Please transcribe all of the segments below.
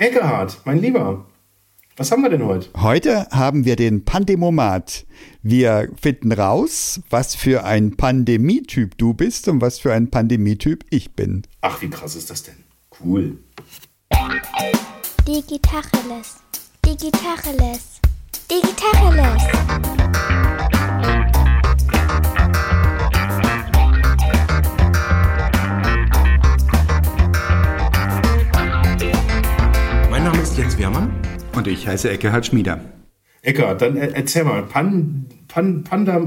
Eckehard, mein Lieber, was haben wir denn heute? Heute haben wir den Pandemomat. Wir finden raus, was für ein Pandemietyp du bist und was für ein Pandemietyp ich bin. Ach, wie krass ist das denn? Cool. Digitacheles. Digitacheles. Digitacheles. Jens Wehrmann. Und ich heiße Eckehard Schmieder. Eckehard, dann er- erzähl mal. Pan, Pan, Panda,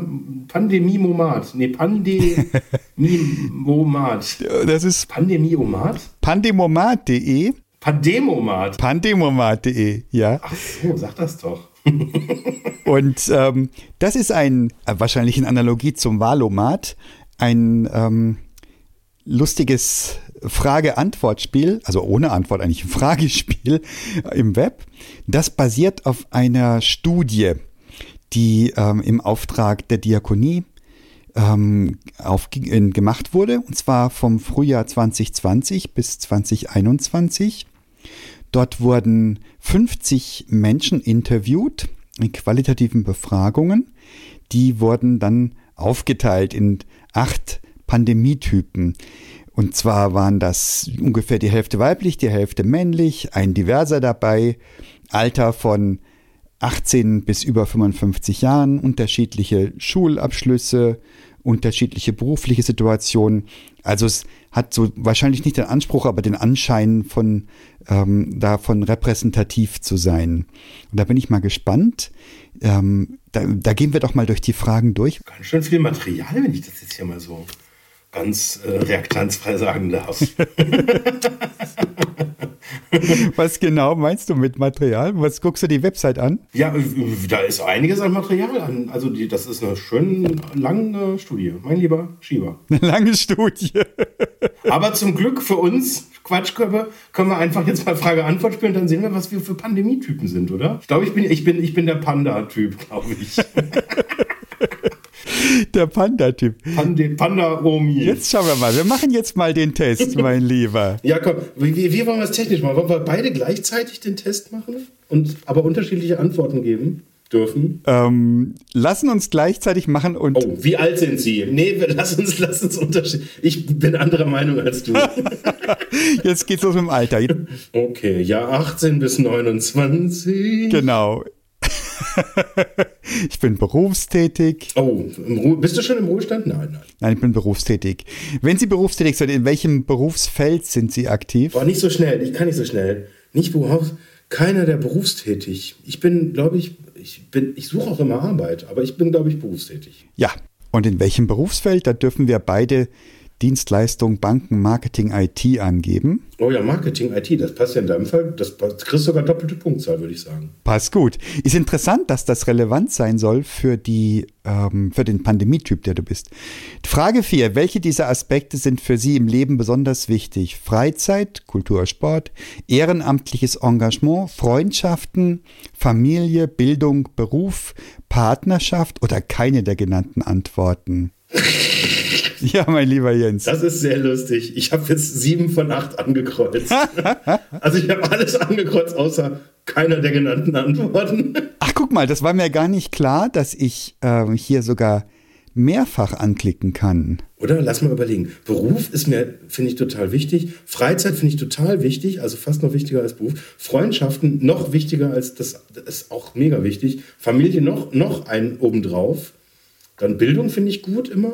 Pandemie-Momat. Nee, Pandemie-Momat. Das ist Pandemie-Omat? pandemomat.de. Pandemomat. Pandemomat.de, ja. Ach so, sag das doch. Und ähm, das ist ein, äh, wahrscheinlich in Analogie zum Valomat, ein ähm, lustiges Frage-Antwort-Spiel, also ohne Antwort eigentlich ein Fragespiel im Web. Das basiert auf einer Studie, die ähm, im Auftrag der Diakonie ähm, auf, in, gemacht wurde, und zwar vom Frühjahr 2020 bis 2021. Dort wurden 50 Menschen interviewt in qualitativen Befragungen. Die wurden dann aufgeteilt in acht Pandemietypen. Und zwar waren das ungefähr die Hälfte weiblich, die Hälfte männlich, ein Diverser dabei, Alter von 18 bis über 55 Jahren, unterschiedliche Schulabschlüsse, unterschiedliche berufliche Situationen. Also es hat so wahrscheinlich nicht den Anspruch, aber den Anschein von ähm, davon repräsentativ zu sein. Und da bin ich mal gespannt. Ähm, da, da gehen wir doch mal durch die Fragen durch. Ganz schön viel Material, wenn ich das jetzt hier mal so ganz äh, reaktanzfrei sagen darf. Was genau meinst du mit Material? Was guckst du die Website an? ja, da ist einiges an Material an. Also die, das ist eine schön lange Studie, mein lieber Schieber. Eine lange Studie. Aber zum Glück für uns Quatschköpfe können wir einfach jetzt mal Frage-Antwort spielen, dann sehen wir, was wir für Pandemietypen sind, oder? Ich glaube, ich bin, ich bin, ich bin der Panda-Typ, glaube ich. Der Panda-Typ. Panda-Omi. Jetzt schauen wir mal. Wir machen jetzt mal den Test, mein Lieber. Ja, komm, wie, wie wollen wir es technisch machen? Wollen wir beide gleichzeitig den Test machen und aber unterschiedliche Antworten geben dürfen? Ähm, lassen uns gleichzeitig machen und Oh, wie alt sind Sie? Nee, wir- lass uns, lass uns unterschiedlich. Ich bin anderer Meinung als du. jetzt geht's los mit dem Alter. Okay, ja, 18 bis 29. Genau. ich bin berufstätig. Oh, bist du schon im Ruhestand? Nein, nein. Nein, ich bin berufstätig. Wenn Sie berufstätig sind, in welchem Berufsfeld sind Sie aktiv? Boah, nicht so schnell. Ich kann nicht so schnell. Nicht Berufs, keiner der berufstätig. Ich bin, glaube ich, ich bin, ich suche auch immer Arbeit, aber ich bin, glaube ich, berufstätig. Ja. Und in welchem Berufsfeld? Da dürfen wir beide Dienstleistung, Banken, Marketing, IT angeben. Oh ja, Marketing, IT, das passt ja in deinem Fall. Das passt- kriegst sogar doppelte Punktzahl, würde ich sagen. Passt gut. Ist interessant, dass das relevant sein soll für, die, ähm, für den Pandemietyp, der du bist. Frage 4. Welche dieser Aspekte sind für Sie im Leben besonders wichtig? Freizeit, Kultur, Sport, ehrenamtliches Engagement, Freundschaften, Familie, Bildung, Beruf, Partnerschaft oder keine der genannten Antworten? ja, mein lieber Jens. Das ist sehr lustig. Ich habe jetzt sieben von acht angekreuzt. also ich habe alles angekreuzt, außer keiner der genannten Antworten. Ach, guck mal, das war mir gar nicht klar, dass ich ähm, hier sogar mehrfach anklicken kann. Oder lass mal überlegen. Beruf ist mir, finde ich, total wichtig. Freizeit finde ich total wichtig, also fast noch wichtiger als Beruf. Freundschaften noch wichtiger als das, das ist auch mega wichtig. Familie noch, noch ein obendrauf. Dann Bildung finde ich gut immer.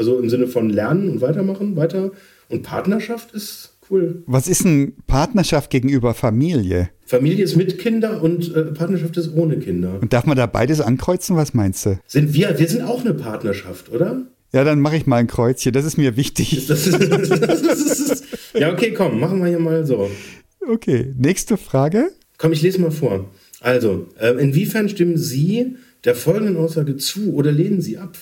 Also im Sinne von lernen und weitermachen, weiter. Und Partnerschaft ist cool. Was ist denn Partnerschaft gegenüber Familie? Familie ist mit Kinder und äh, Partnerschaft ist ohne Kinder. Und darf man da beides ankreuzen? Was meinst du? Sind wir, wir sind auch eine Partnerschaft, oder? Ja, dann mache ich mal ein Kreuzchen. Das ist mir wichtig. Das ist, das ist, ja, okay, komm, machen wir hier mal so. Okay, nächste Frage. Komm, ich lese mal vor. Also, äh, inwiefern stimmen Sie der folgenden Aussage zu oder lehnen Sie ab?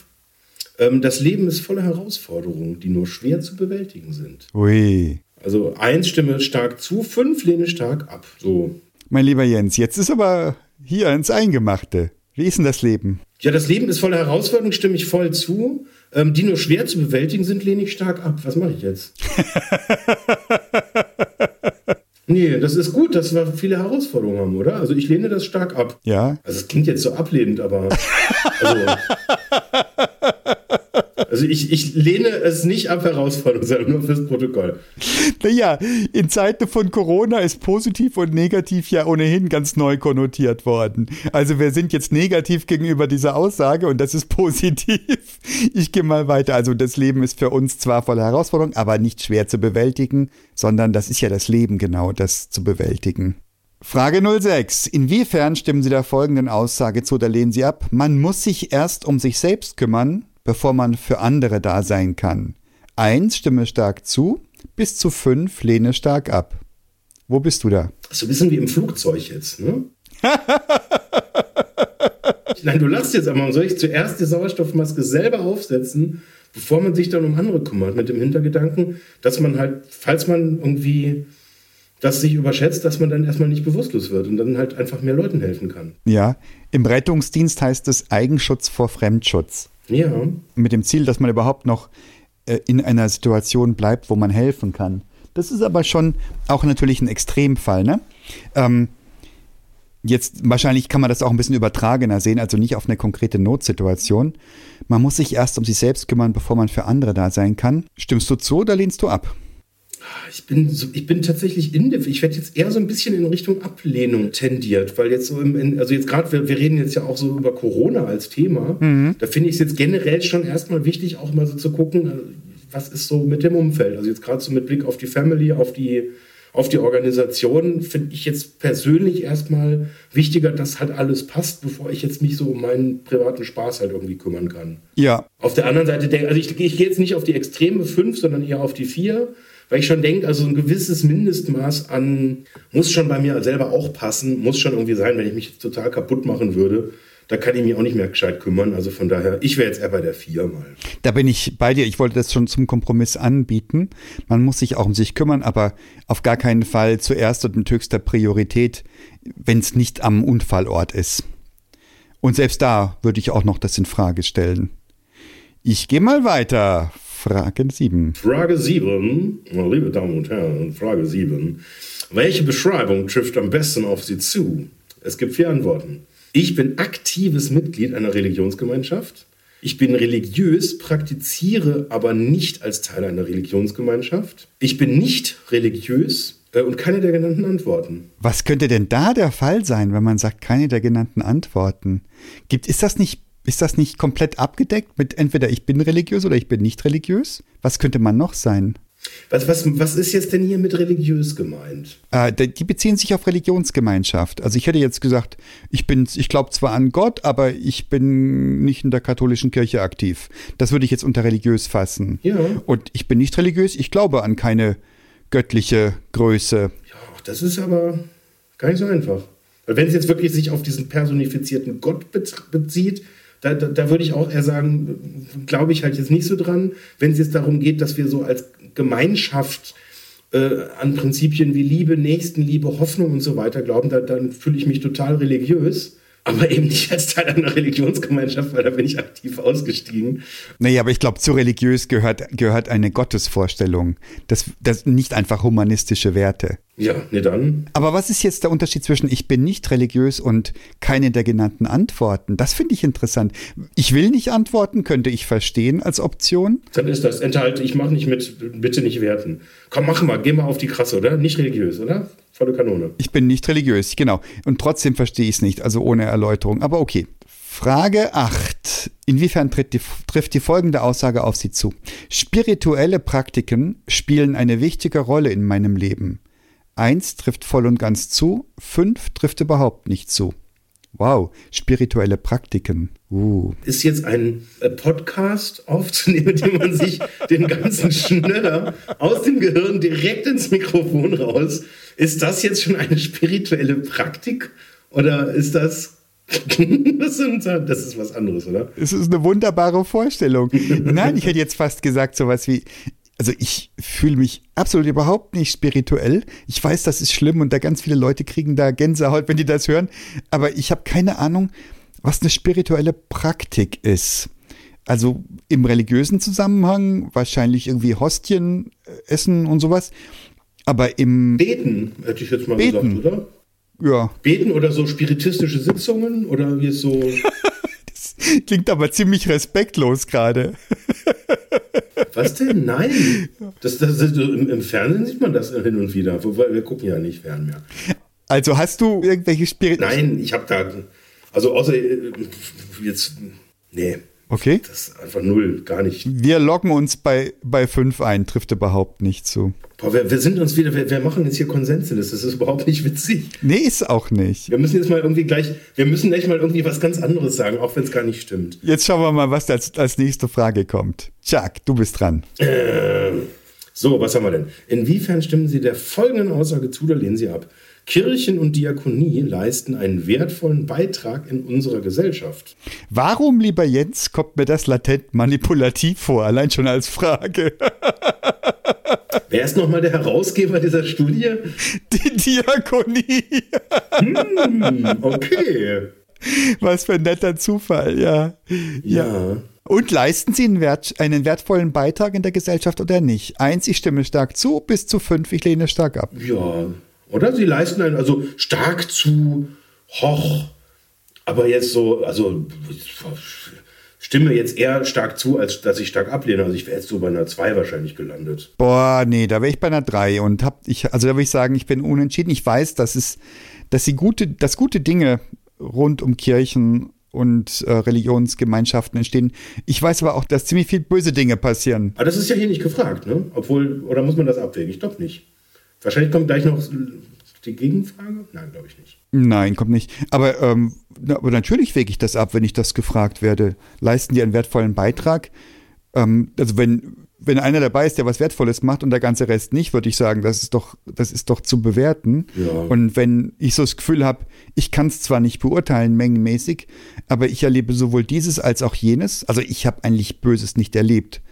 Ähm, das Leben ist voller Herausforderungen, die nur schwer zu bewältigen sind. Ui. Also eins stimme stark zu, fünf lehne stark ab. So. Mein lieber Jens, jetzt ist aber hier ins Eingemachte. Wie ist denn das Leben? Ja, das Leben ist voller Herausforderungen, stimme ich voll zu. Ähm, die nur schwer zu bewältigen sind, lehne ich stark ab. Was mache ich jetzt? Nee, das ist gut, dass wir viele Herausforderungen haben, oder? Also ich lehne das stark ab. Ja. Also es klingt jetzt so ablehnend, aber. Also, also ich, ich lehne es nicht ab, Herausforderungen, sondern nur fürs Protokoll. Naja, in Zeiten von Corona ist positiv und negativ ja ohnehin ganz neu konnotiert worden. Also wir sind jetzt negativ gegenüber dieser Aussage und das ist positiv. Ich gehe mal weiter. Also das Leben ist für uns zwar voller Herausforderungen, aber nicht schwer zu bewältigen, sondern das ist ja das Leben genau, das zu bewältigen. Frage 06. Inwiefern stimmen Sie der folgenden Aussage zu oder lehnen Sie ab? Man muss sich erst um sich selbst kümmern, bevor man für andere da sein kann. 1 stimme stark zu, bis zu 5 lehne stark ab. Wo bist du da? So ein bisschen wie im Flugzeug jetzt, ne? Nein, du lachst jetzt aber. Soll ich zuerst die Sauerstoffmaske selber aufsetzen, bevor man sich dann um andere kümmert? Mit dem Hintergedanken, dass man halt, falls man irgendwie das sich überschätzt, dass man dann erstmal nicht bewusstlos wird und dann halt einfach mehr Leuten helfen kann. Ja, im Rettungsdienst heißt es Eigenschutz vor Fremdschutz. Ja. Mit dem Ziel, dass man überhaupt noch äh, in einer Situation bleibt, wo man helfen kann. Das ist aber schon auch natürlich ein Extremfall, ne? Ähm, jetzt wahrscheinlich kann man das auch ein bisschen übertragener sehen, also nicht auf eine konkrete Notsituation. Man muss sich erst um sich selbst kümmern, bevor man für andere da sein kann. Stimmst du zu oder lehnst du ab? Ich bin, so, ich bin tatsächlich in der, ich werde jetzt eher so ein bisschen in Richtung Ablehnung tendiert, weil jetzt so im, also jetzt gerade, wir, wir reden jetzt ja auch so über Corona als Thema. Mhm. Da finde ich es jetzt generell schon erstmal wichtig, auch mal so zu gucken, äh, was ist so mit dem Umfeld. Also jetzt gerade so mit Blick auf die Family, auf die, auf die Organisation, finde ich jetzt persönlich erstmal wichtiger, dass halt alles passt, bevor ich jetzt mich so um meinen privaten Spaß halt irgendwie kümmern kann. Ja. Auf der anderen Seite denke also ich, ich gehe jetzt nicht auf die extreme 5, sondern eher auf die 4 weil ich schon denke, also ein gewisses Mindestmaß an muss schon bei mir selber auch passen, muss schon irgendwie sein, wenn ich mich total kaputt machen würde. Da kann ich mich auch nicht mehr gescheit kümmern. Also von daher, ich wäre jetzt eher bei der 4 mal. Da bin ich bei dir. Ich wollte das schon zum Kompromiss anbieten. Man muss sich auch um sich kümmern, aber auf gar keinen Fall zuerst und mit höchster Priorität, wenn es nicht am Unfallort ist. Und selbst da würde ich auch noch das in Frage stellen. Ich gehe mal weiter. Frage 7. Frage 7, liebe Damen und Herren, Frage 7. Welche Beschreibung trifft am besten auf Sie zu? Es gibt vier Antworten. Ich bin aktives Mitglied einer Religionsgemeinschaft. Ich bin religiös, praktiziere aber nicht als Teil einer Religionsgemeinschaft. Ich bin nicht religiös äh, und keine der genannten Antworten. Was könnte denn da der Fall sein, wenn man sagt, keine der genannten Antworten? Gibt, ist das nicht ist das nicht komplett abgedeckt mit entweder ich bin religiös oder ich bin nicht religiös? Was könnte man noch sein? Was, was, was ist jetzt denn hier mit religiös gemeint? Äh, die beziehen sich auf Religionsgemeinschaft. Also ich hätte jetzt gesagt, ich bin, ich glaube zwar an Gott, aber ich bin nicht in der katholischen Kirche aktiv. Das würde ich jetzt unter religiös fassen. Ja. Und ich bin nicht religiös, ich glaube an keine göttliche Größe. Ja, das ist aber gar nicht so einfach. Weil wenn es jetzt wirklich sich auf diesen personifizierten Gott bezieht, da, da, da würde ich auch eher sagen, glaube ich halt jetzt nicht so dran, wenn es jetzt darum geht, dass wir so als Gemeinschaft äh, an Prinzipien wie Liebe, Nächstenliebe, Hoffnung und so weiter glauben, da, dann fühle ich mich total religiös. Aber eben nicht als Teil einer Religionsgemeinschaft, weil da bin ich aktiv ausgestiegen. Naja, aber ich glaube, zu religiös gehört, gehört eine Gottesvorstellung. Das, das nicht einfach humanistische Werte. Ja, ne dann. Aber was ist jetzt der Unterschied zwischen ich bin nicht religiös und keine der genannten Antworten? Das finde ich interessant. Ich will nicht antworten, könnte ich verstehen als Option. Dann ist das, enthalte, ich mache nicht mit, bitte nicht werten. Komm, mach mal, geh mal auf die Krasse, oder? Nicht religiös, oder? Volle Kanone. Ich bin nicht religiös, genau. Und trotzdem verstehe ich es nicht, also ohne Erläuterung. Aber okay. Frage 8. Inwiefern die, trifft die folgende Aussage auf Sie zu? Spirituelle Praktiken spielen eine wichtige Rolle in meinem Leben. Eins trifft voll und ganz zu, fünf trifft überhaupt nicht zu. Wow, spirituelle Praktiken. Uh. Ist jetzt ein äh, Podcast aufzunehmen, mit dem man sich den ganzen Schnöller aus dem Gehirn direkt ins Mikrofon raus. Ist das jetzt schon eine spirituelle Praktik? Oder ist das das ist was anderes, oder? Es ist eine wunderbare Vorstellung. Nein, ich hätte jetzt fast gesagt, sowas wie, also ich fühle mich absolut überhaupt nicht spirituell. Ich weiß, das ist schlimm und da ganz viele Leute kriegen da Gänsehaut, wenn die das hören. Aber ich habe keine Ahnung, was eine spirituelle Praktik ist. Also im religiösen Zusammenhang wahrscheinlich irgendwie Hostien äh, essen und sowas. Aber im, Beten, hätte ich jetzt mal Beten. gesagt, oder? ja, Beten oder so spiritistische Sitzungen oder wie es so. klingt aber ziemlich respektlos gerade. Was denn? Nein. Das, das, das, im, Im Fernsehen sieht man das hin und wieder. Wobei wir gucken ja nicht fern mehr. Also hast du irgendwelche Spirit... Nein, ich habe da. Also außer äh, jetzt. Nee. Okay. Das ist einfach null, gar nicht. Wir loggen uns bei, bei fünf ein, trifft überhaupt nicht zu. Boah, wir, wir sind uns wieder, wir, wir machen jetzt hier Konsensliste. Das ist überhaupt nicht witzig. Nee, ist auch nicht. Wir müssen jetzt mal irgendwie gleich, wir müssen gleich mal irgendwie was ganz anderes sagen, auch wenn es gar nicht stimmt. Jetzt schauen wir mal, was als, als nächste Frage kommt. Jack, du bist dran. So, was haben wir denn? Inwiefern stimmen Sie der folgenden Aussage zu oder lehnen Sie ab? Kirchen und Diakonie leisten einen wertvollen Beitrag in unserer Gesellschaft. Warum, lieber Jens, kommt mir das latent manipulativ vor? Allein schon als Frage. Wer ist nochmal der Herausgeber dieser Studie? Die Diakonie. Hm, okay. Was für ein netter Zufall, ja. Ja. Und leisten Sie einen, Wert, einen wertvollen Beitrag in der Gesellschaft oder nicht? Eins, ich stimme stark zu, bis zu fünf, ich lehne stark ab. Ja. Oder sie leisten einen, also stark zu, hoch, aber jetzt so, also stimme jetzt eher stark zu, als dass ich stark ablehne. Also ich wäre jetzt so bei einer 2 wahrscheinlich gelandet. Boah, nee, da wäre ich bei einer 3 und hab ich, also da würde ich sagen, ich bin unentschieden. Ich weiß, dass es, dass sie gute, dass gute Dinge rund um Kirchen und äh, Religionsgemeinschaften entstehen. Ich weiß aber auch, dass ziemlich viel böse Dinge passieren. Aber das ist ja hier nicht gefragt, ne? Obwohl, oder muss man das abwägen? Ich glaube nicht. Wahrscheinlich kommt gleich noch die Gegenfrage? Nein, glaube ich nicht. Nein, kommt nicht. Aber, ähm, aber natürlich wege ich das ab, wenn ich das gefragt werde. Leisten die einen wertvollen Beitrag? Ähm, also wenn, wenn einer dabei ist, der was Wertvolles macht und der ganze Rest nicht, würde ich sagen, das ist doch, das ist doch zu bewerten. Ja. Und wenn ich so das Gefühl habe, ich kann es zwar nicht beurteilen, mengenmäßig, aber ich erlebe sowohl dieses als auch jenes. Also ich habe eigentlich Böses nicht erlebt.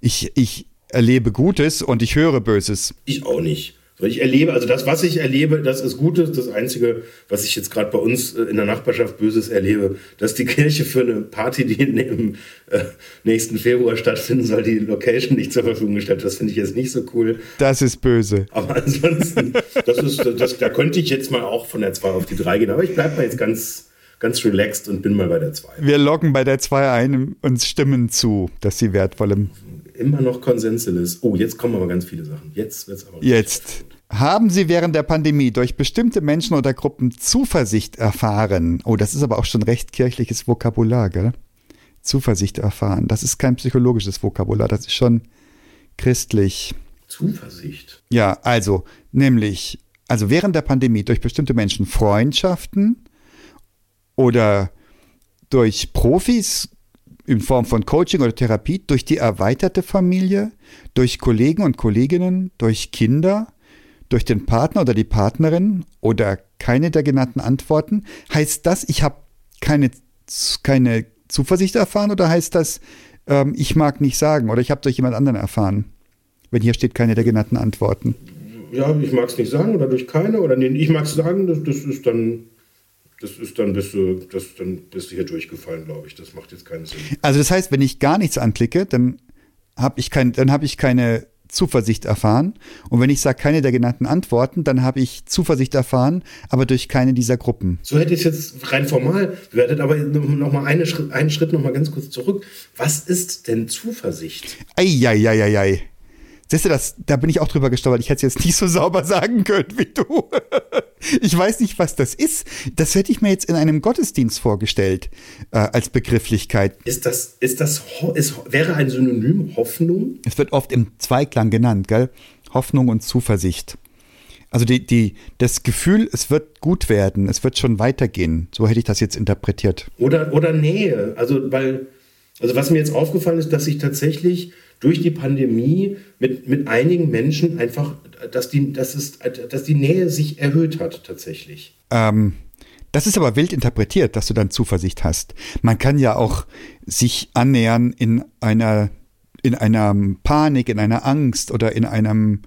Ich, ich erlebe Gutes und ich höre Böses. Ich auch nicht. So, Ich erlebe, also das, was ich erlebe, das ist Gutes. Das Einzige, was ich jetzt gerade bei uns äh, in der Nachbarschaft Böses erlebe, dass die Kirche für eine Party, die im äh, nächsten Februar stattfinden soll, die Location nicht zur Verfügung gestellt. hat. Das finde ich jetzt nicht so cool. Das ist böse. Aber ansonsten, das ist, das, da könnte ich jetzt mal auch von der 2 auf die 3 gehen. Aber ich bleibe mal jetzt ganz, ganz relaxed und bin mal bei der 2. Wir loggen bei der 2 ein und stimmen zu, dass sie wertvollem Immer noch Konsensualis. Oh, jetzt kommen aber ganz viele Sachen. Jetzt wird's aber. Jetzt. Haben Sie während der Pandemie durch bestimmte Menschen oder Gruppen Zuversicht erfahren? Oh, das ist aber auch schon recht kirchliches Vokabular, gell? Zuversicht erfahren. Das ist kein psychologisches Vokabular, das ist schon christlich. Zuversicht. Ja, also, nämlich, also während der Pandemie durch bestimmte Menschen Freundschaften oder durch Profis in Form von Coaching oder Therapie, durch die erweiterte Familie, durch Kollegen und Kolleginnen, durch Kinder, durch den Partner oder die Partnerin oder keine der genannten Antworten, heißt das, ich habe keine, keine Zuversicht erfahren oder heißt das, ähm, ich mag nicht sagen oder ich habe durch jemand anderen erfahren? Wenn hier steht keine der genannten Antworten. Ja, ich mag es nicht sagen oder durch keine oder nee, ich mag es sagen, das, das ist dann. Das ist dann bist du, das, dann bist du hier durchgefallen, glaube ich. Das macht jetzt keinen Sinn. Also das heißt, wenn ich gar nichts anklicke, dann habe ich, kein, dann hab ich keine Zuversicht erfahren. Und wenn ich sage keine der genannten Antworten, dann habe ich Zuversicht erfahren, aber durch keine dieser Gruppen. So hätte ich es jetzt rein formal bewertet, aber noch mal eine einen Schritt noch mal ganz kurz zurück. Was ist denn Zuversicht? Eieieiei. Siehst du, das, da bin ich auch drüber gestolpert. Ich hätte es jetzt nicht so sauber sagen können wie du. Ich weiß nicht, was das ist. Das hätte ich mir jetzt in einem Gottesdienst vorgestellt, äh, als Begrifflichkeit. Ist das, ist das, ist, wäre ein Synonym Hoffnung? Es wird oft im Zweiklang genannt, gell? Hoffnung und Zuversicht. Also die, die, das Gefühl, es wird gut werden, es wird schon weitergehen. So hätte ich das jetzt interpretiert. Oder, oder Nähe. Also, weil, also was mir jetzt aufgefallen ist, dass sich tatsächlich durch die Pandemie mit, mit einigen Menschen einfach, dass die, dass, es, dass die Nähe sich erhöht hat tatsächlich. Ähm, das ist aber wild interpretiert, dass du dann Zuversicht hast. Man kann ja auch sich annähern in einer, in einer Panik, in einer Angst oder in einem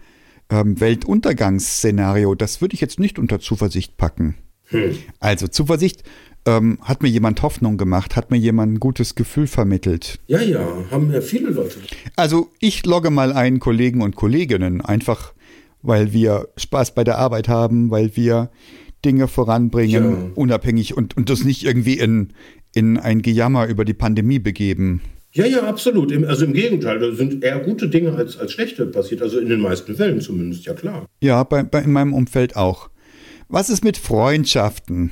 ähm, Weltuntergangsszenario. Das würde ich jetzt nicht unter Zuversicht packen. Also Zuversicht ähm, hat mir jemand Hoffnung gemacht, hat mir jemand ein gutes Gefühl vermittelt. Ja, ja, haben ja viele Leute. Also ich logge mal ein Kollegen und Kolleginnen, einfach weil wir Spaß bei der Arbeit haben, weil wir Dinge voranbringen, Ja. unabhängig und, und das nicht irgendwie in, in ein Gejammer über die Pandemie begeben. Ja, ja, absolut. Also im Gegenteil, da sind eher gute Dinge als, als schlechte passiert. Also in den meisten Fällen zumindest, ja klar. Ja, bei, bei, in meinem Umfeld auch. Was ist mit Freundschaften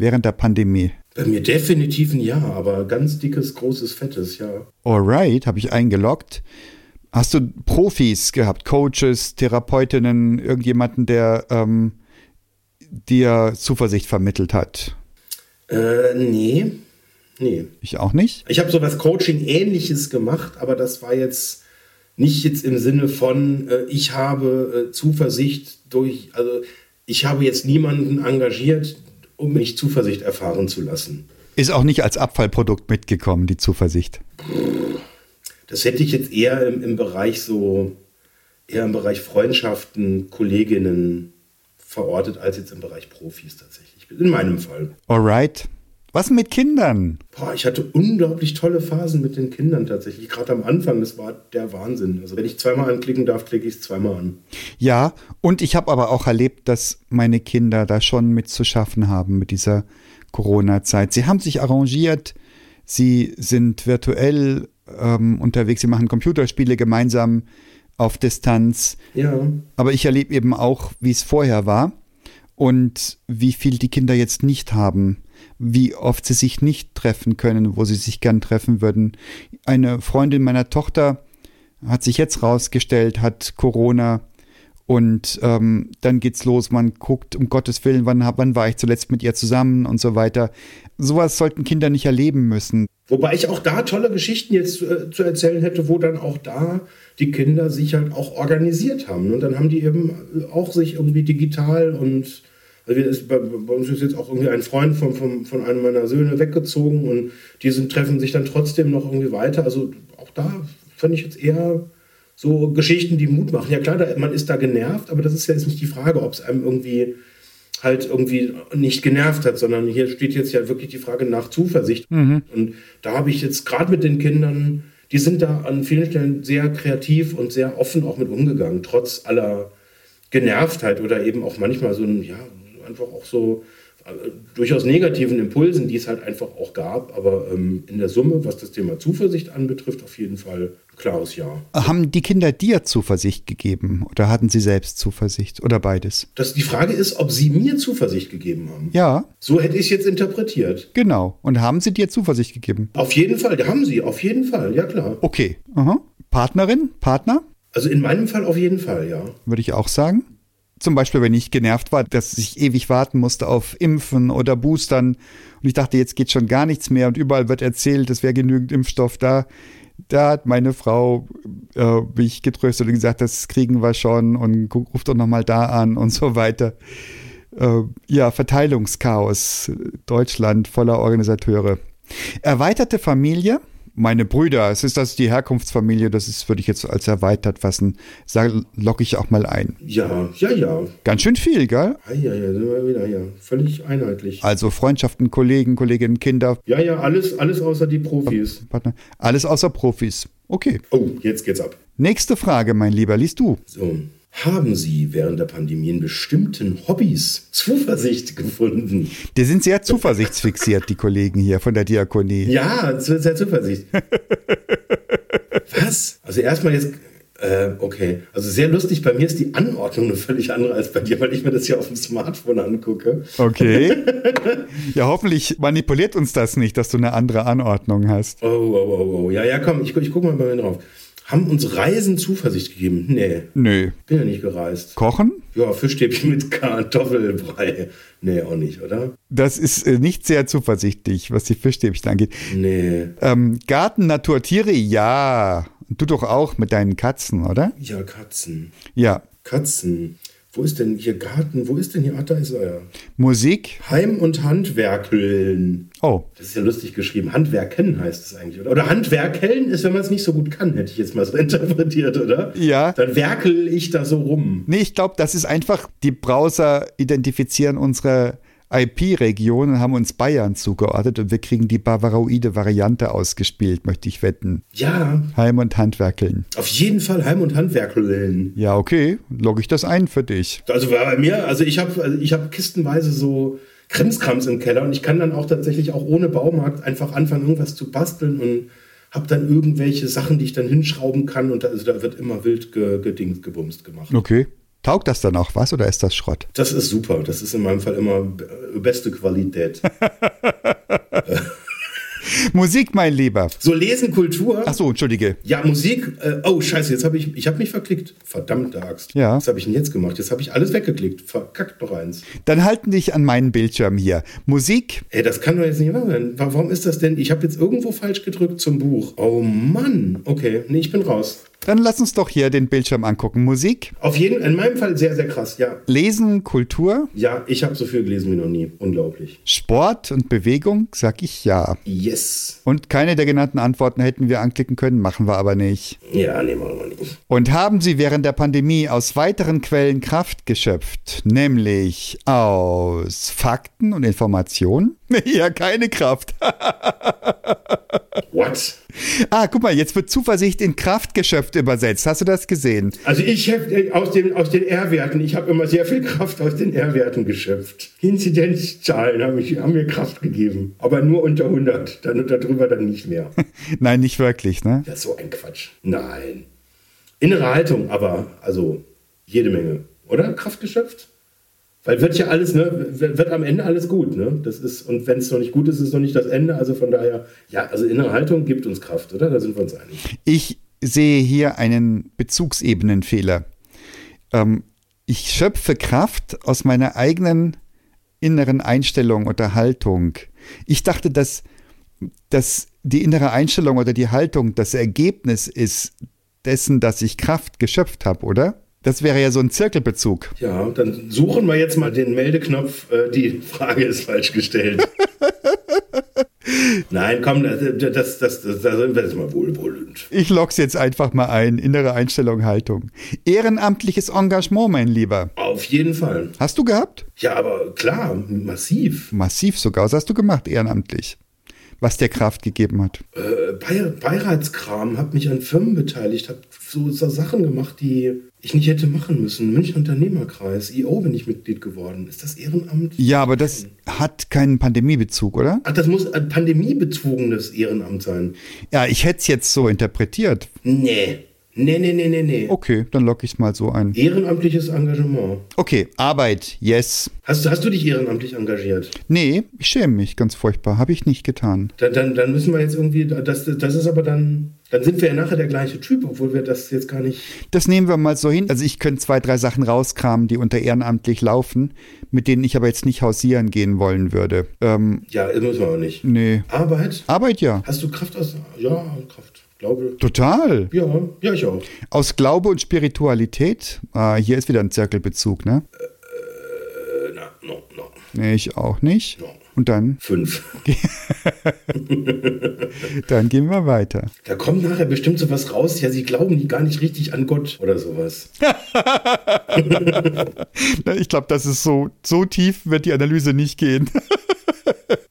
während der Pandemie? Bei mir definitiv ein Ja, aber ganz dickes, großes, fettes, ja. Alright, habe ich eingeloggt. Hast du Profis gehabt, Coaches, Therapeutinnen, irgendjemanden, der ähm, dir Zuversicht vermittelt hat? Äh, nee. Nee. Ich auch nicht. Ich habe sowas Coaching-ähnliches gemacht, aber das war jetzt nicht jetzt im Sinne von, äh, ich habe äh, Zuversicht durch, also ich habe jetzt niemanden engagiert, um mich Zuversicht erfahren zu lassen. Ist auch nicht als Abfallprodukt mitgekommen, die Zuversicht. Das hätte ich jetzt eher im, im Bereich so, eher im Bereich Freundschaften, Kolleginnen verortet, als jetzt im Bereich Profis tatsächlich. In meinem Fall. Alright. Was mit Kindern? Boah, ich hatte unglaublich tolle Phasen mit den Kindern tatsächlich. Gerade am Anfang, das war der Wahnsinn. Also wenn ich zweimal anklicken darf, klicke ich es zweimal an. Ja, und ich habe aber auch erlebt, dass meine Kinder da schon mit zu schaffen haben mit dieser Corona-Zeit. Sie haben sich arrangiert, sie sind virtuell ähm, unterwegs, sie machen Computerspiele gemeinsam auf Distanz. Ja, Aber ich erlebe eben auch, wie es vorher war und wie viel die Kinder jetzt nicht haben, wie oft sie sich nicht treffen können, wo sie sich gern treffen würden. Eine Freundin meiner Tochter hat sich jetzt rausgestellt, hat Corona und ähm, dann geht's los. Man guckt, um Gottes Willen, wann, wann war ich zuletzt mit ihr zusammen und so weiter. Sowas sollten Kinder nicht erleben müssen. Wobei ich auch da tolle Geschichten jetzt äh, zu erzählen hätte, wo dann auch da die Kinder sich halt auch organisiert haben. Und dann haben die eben auch sich irgendwie digital und also wir ist, bei, bei uns ist jetzt auch irgendwie ein Freund von, von, von einem meiner Söhne weggezogen und die sind, treffen sich dann trotzdem noch irgendwie weiter. Also auch da fand ich jetzt eher so Geschichten, die Mut machen. Ja klar, da, man ist da genervt, aber das ist ja jetzt nicht die Frage, ob es einem irgendwie halt irgendwie nicht genervt hat, sondern hier steht jetzt ja wirklich die Frage nach Zuversicht. Und da habe ich jetzt gerade mit den Kindern, die sind da an vielen Stellen sehr kreativ und sehr offen auch mit umgegangen, trotz aller Genervtheit oder eben auch manchmal so ein, ja, einfach auch so äh, durchaus negativen Impulsen, die es halt einfach auch gab. Aber ähm, in der Summe, was das Thema Zuversicht anbetrifft, auf jeden Fall ein klares Ja. Haben die Kinder dir Zuversicht gegeben oder hatten sie selbst Zuversicht oder beides? Das, die Frage ist, ob sie mir Zuversicht gegeben haben. Ja, So hätte ich es jetzt interpretiert. genau. Und haben sie dir Zuversicht gegeben? Auf jeden Fall, haben sie, auf jeden Fall, ja klar. Okay. Aha. Partnerin, Partner, Also in meinem Fall auf jeden Fall, ja. würde ich auch sagen. Zum Beispiel, wenn ich genervt war, dass ich ewig warten musste auf Impfen oder Boostern. Und ich dachte, jetzt geht schon gar nichts mehr und überall wird erzählt, es wäre genügend Impfstoff da. Da hat meine Frau äh, mich getröstet und gesagt, das kriegen wir schon und ruft doch nochmal da an und so weiter. Äh, ja, Verteilungschaos. Deutschland voller Organisateure. Erweiterte Familie. Meine Brüder, es ist das die Herkunftsfamilie, das ist, würde ich jetzt als erweitert fassen. Locke ich auch mal ein. Ja, ja, ja. Ganz schön viel, gell? Ah, ja, ja, sind wir wieder hier. Völlig einheitlich. Also Freundschaften, Kollegen, Kolleginnen, Kinder, Ja, ja, alles, alles außer die Profis. Partner, alles außer Profis. Okay. Oh, jetzt geht's ab. Nächste Frage, mein Lieber, liest du. So. Haben Sie während der Pandemie in bestimmten Hobbys Zuversicht gefunden? Die sind sehr zuversichtsfixiert, die Kollegen hier von der Diakonie. Ja, sehr Zuversicht. Was? Also erstmal jetzt, äh, okay. Also sehr lustig, bei mir ist die Anordnung eine völlig andere als bei dir, weil ich mir das ja auf dem Smartphone angucke. Okay. Ja, hoffentlich manipuliert uns das nicht, dass du eine andere Anordnung hast. Oh, oh, oh, oh. Ja, ja, komm, ich, ich guck mal bei mir drauf. Haben uns Reisen Zuversicht gegeben? Nee, Nö. bin ja nicht gereist. Kochen? Ja, Fischstäbchen mit Kartoffelbrei. Nee, auch nicht, oder? Das ist äh, nicht sehr zuversichtlich, was die Fischstäbchen angeht. Nee. Ähm, Garten, Natur, Tiere, ja. Du doch auch mit deinen Katzen, oder? Ja, Katzen. Ja. Katzen. Wo ist denn hier Garten? Wo ist denn hier? Ach, da ist er ja. Musik? Heim- und Handwerkeln. Oh, Das ist ja lustig geschrieben. Handwerken heißt es eigentlich, oder? Oder Handwerkeln ist, wenn man es nicht so gut kann, hätte ich jetzt mal so interpretiert, oder? Ja. Dann werkel ich da so rum. Nee, ich glaube, das ist einfach, die Browser identifizieren unsere IP-Region und haben uns Bayern zugeordnet und wir kriegen die bavaroide Variante ausgespielt, möchte ich wetten. Ja, Heim und Handwerkeln. auf jeden Fall Heim- und Handwerkeln. Ja, okay, logge ich das ein für dich. Also bei mir, also ich habe also ich hab kistenweise so Krimskrams im Keller und ich kann dann auch tatsächlich auch ohne Baumarkt einfach anfangen, irgendwas zu basteln und habe dann irgendwelche Sachen, die ich dann hinschrauben kann und da, also da wird immer wild ge, gedings, gebumst gemacht. Okay. Taugt das dann auch was oder ist das Schrott? Das ist super. Das ist in meinem Fall immer beste Qualität. Musik, mein Lieber. So lesen Kultur. Ach so, entschuldige. Ja, Musik. Äh, oh, scheiße, jetzt habe ich, ich habe mich verklickt. Verdammte Axt. Ja. Was habe ich denn jetzt gemacht? Jetzt habe ich alles weggeklickt. Verkackt noch eins. Dann halten dich an meinen Bildschirm hier. Musik, Ey, das kann doch jetzt nicht wahr sein. Wa- Warum ist das denn? Ich habe jetzt irgendwo falsch gedrückt zum Buch. Oh Mann. Okay, nee, ich bin raus. Dann lass uns doch hier den Bildschirm angucken. Musik, Auf jeden in meinem Fall sehr, sehr krass. Ja. Lesen, Kultur, Ja, ich habe so viel gelesen wie noch nie. Unglaublich. Sport und Bewegung, sag ich ja. Yes. Und keine der genannten Antworten hätten wir anklicken können, machen wir aber nicht. Ja, nee, machen wir nicht. Und haben Sie während der Pandemie aus weiteren Quellen Kraft geschöpft, nämlich aus Fakten und Informationen? Ja, keine Kraft. What? Ah, guck mal, jetzt wird Zuversicht in Kraft geschöpft übersetzt. Hast du das gesehen? Also ich habe äh, aus den, aus den R-Werten, ich habe immer sehr viel Kraft aus den R-Werten geschöpft. Inzidenzzahlen haben, mich, haben mir Kraft gegeben. Aber nur unter 100. Dann darüber dann nicht mehr. Nein, nicht wirklich, ne? Ja, so ein Quatsch. Nein. Innere Haltung, aber also jede Menge. Oder? Kraft geschöpft? Weil wird ja alles, ne, wird am Ende alles gut, ne? Das ist, und wenn es noch nicht gut ist, ist es noch nicht das Ende. Also von daher, ja, also innere Haltung gibt uns Kraft, oder? Da sind wir uns einig. Ich sehe hier einen Bezugsebenenfehler. Ähm, ich schöpfe Kraft aus meiner eigenen inneren Einstellung oder Haltung. Ich dachte, dass, dass die innere Einstellung oder die Haltung das Ergebnis ist dessen, dass ich Kraft geschöpft habe, oder? Das wäre ja so ein Zirkelbezug. Ja, dann suchen wir jetzt mal den Meldeknopf. Äh, die Frage ist falsch gestellt. Nein, komm, das, das, das, das, da sind wir jetzt mal wohlwollend. Ich log's jetzt einfach mal ein. Innere Einstellung, Haltung. Ehrenamtliches Engagement, mein Lieber. Auf jeden Fall. Hast du gehabt? Ja, aber klar, massiv. Massiv sogar. Was hast du gemacht, ehrenamtlich? Was dir Kraft gegeben hat. Äh, Be Beiratskram, habe mich an Firmen beteiligt, habe so, so Sachen gemacht, die ich nicht hätte machen müssen. München Unternehmerkreis, IO bin ich Mitglied geworden. Ist das Ehrenamt? Ja, aber das hat keinen Pandemiebezug, oder? Ach, das muss ein pandemiebezogenes Ehrenamt sein. Ja, ich hätte es jetzt so interpretiert. Nee. Nee, nee, nee, nee, nee. Okay, dann logge ich es mal so ein. Ehrenamtliches Engagement. Okay, Arbeit, yes. Hast, du- hast du dich ehrenamtlich engagiert? Nee, ich schäme mich ganz furchtbar. Habe ich nicht getan. Dann, dann, dann müssen wir jetzt irgendwie, das, das ist aber dann, dann sind wir ja nachher der gleiche Typ, obwohl wir das jetzt gar nicht. Das nehmen wir mal so hin. Also ich könnte zwei, drei Sachen rauskramen, die unter ehrenamtlich laufen, mit denen ich aber jetzt nicht hausieren gehen wollen würde. Ähm, Ja, müssen wir aber nicht. nee. Arbeit? Arbeit ja. Hast du Kraft aus. Ja, Kraft. Glaube. Total. Ja, ja, ich auch. Aus Glaube und Spiritualität. Ah, hier ist wieder ein Zirkelbezug, ne? Äh, na, no, no, Nee, ich auch nicht. no. Und dann, Fünf. dann gehen wir weiter. Da kommt nachher bestimmt sowas raus. Ja, sie glauben gar nicht richtig an Gott oder sowas. Ich glaube, das ist so, so tief wird die Analyse nicht gehen.